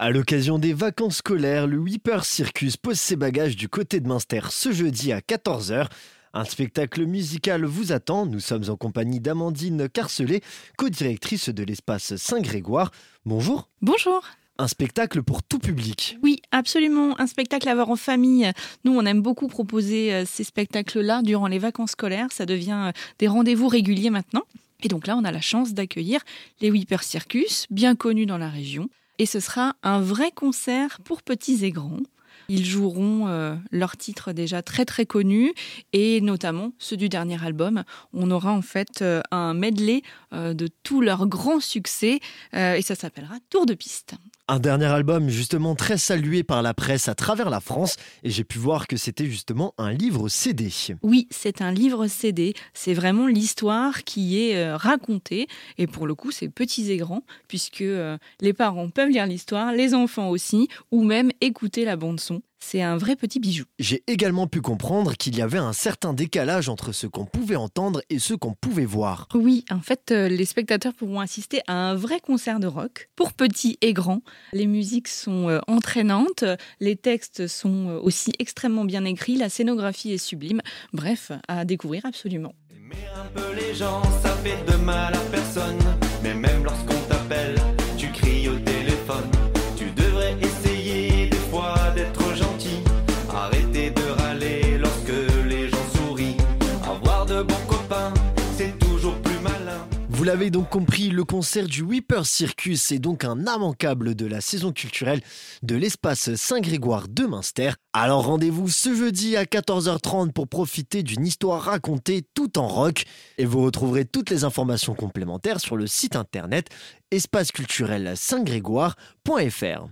À l'occasion des vacances scolaires, le Whipper Circus pose ses bagages du côté de Münster ce jeudi à 14h. Un spectacle musical vous attend. Nous sommes en compagnie d'Amandine Carcelet, co-directrice de l'espace Saint-Grégoire. Bonjour. Bonjour. Un spectacle pour tout public. Oui, absolument. Un spectacle à voir en famille. Nous, on aime beaucoup proposer euh, ces spectacles-là durant les vacances scolaires. Ça devient euh, des rendez-vous réguliers maintenant. Et donc là, on a la chance d'accueillir les Whipper Circus, bien connus dans la région. Et ce sera un vrai concert pour petits et grands. Ils joueront euh, leurs titres déjà très très connus et notamment ceux du dernier album. On aura en fait euh, un medley euh, de tous leurs grands succès et ça s'appellera Tour de piste. Un dernier album justement très salué par la presse à travers la France et j'ai pu voir que c'était justement un livre CD. Oui, c'est un livre CD. C'est vraiment l'histoire qui est racontée et pour le coup c'est petits et grands puisque les parents peuvent lire l'histoire, les enfants aussi ou même écouter la bande son c'est un vrai petit bijou. J'ai également pu comprendre qu'il y avait un certain décalage entre ce qu'on pouvait entendre et ce qu'on pouvait voir. Oui, en fait, euh, les spectateurs pourront assister à un vrai concert de rock pour petits et grands. Les musiques sont euh, entraînantes, les textes sont euh, aussi extrêmement bien écrits, la scénographie est sublime. Bref, à découvrir absolument. un peu les gens, ça fait de mal à personne, mais même lorsqu'on Vous l'avez donc compris, le concert du Whipper Circus est donc un immanquable de la saison culturelle de l'espace Saint-Grégoire de Münster. Alors rendez-vous ce jeudi à 14h30 pour profiter d'une histoire racontée tout en rock. Et vous retrouverez toutes les informations complémentaires sur le site internet espaceculturel saint-grégoire.fr.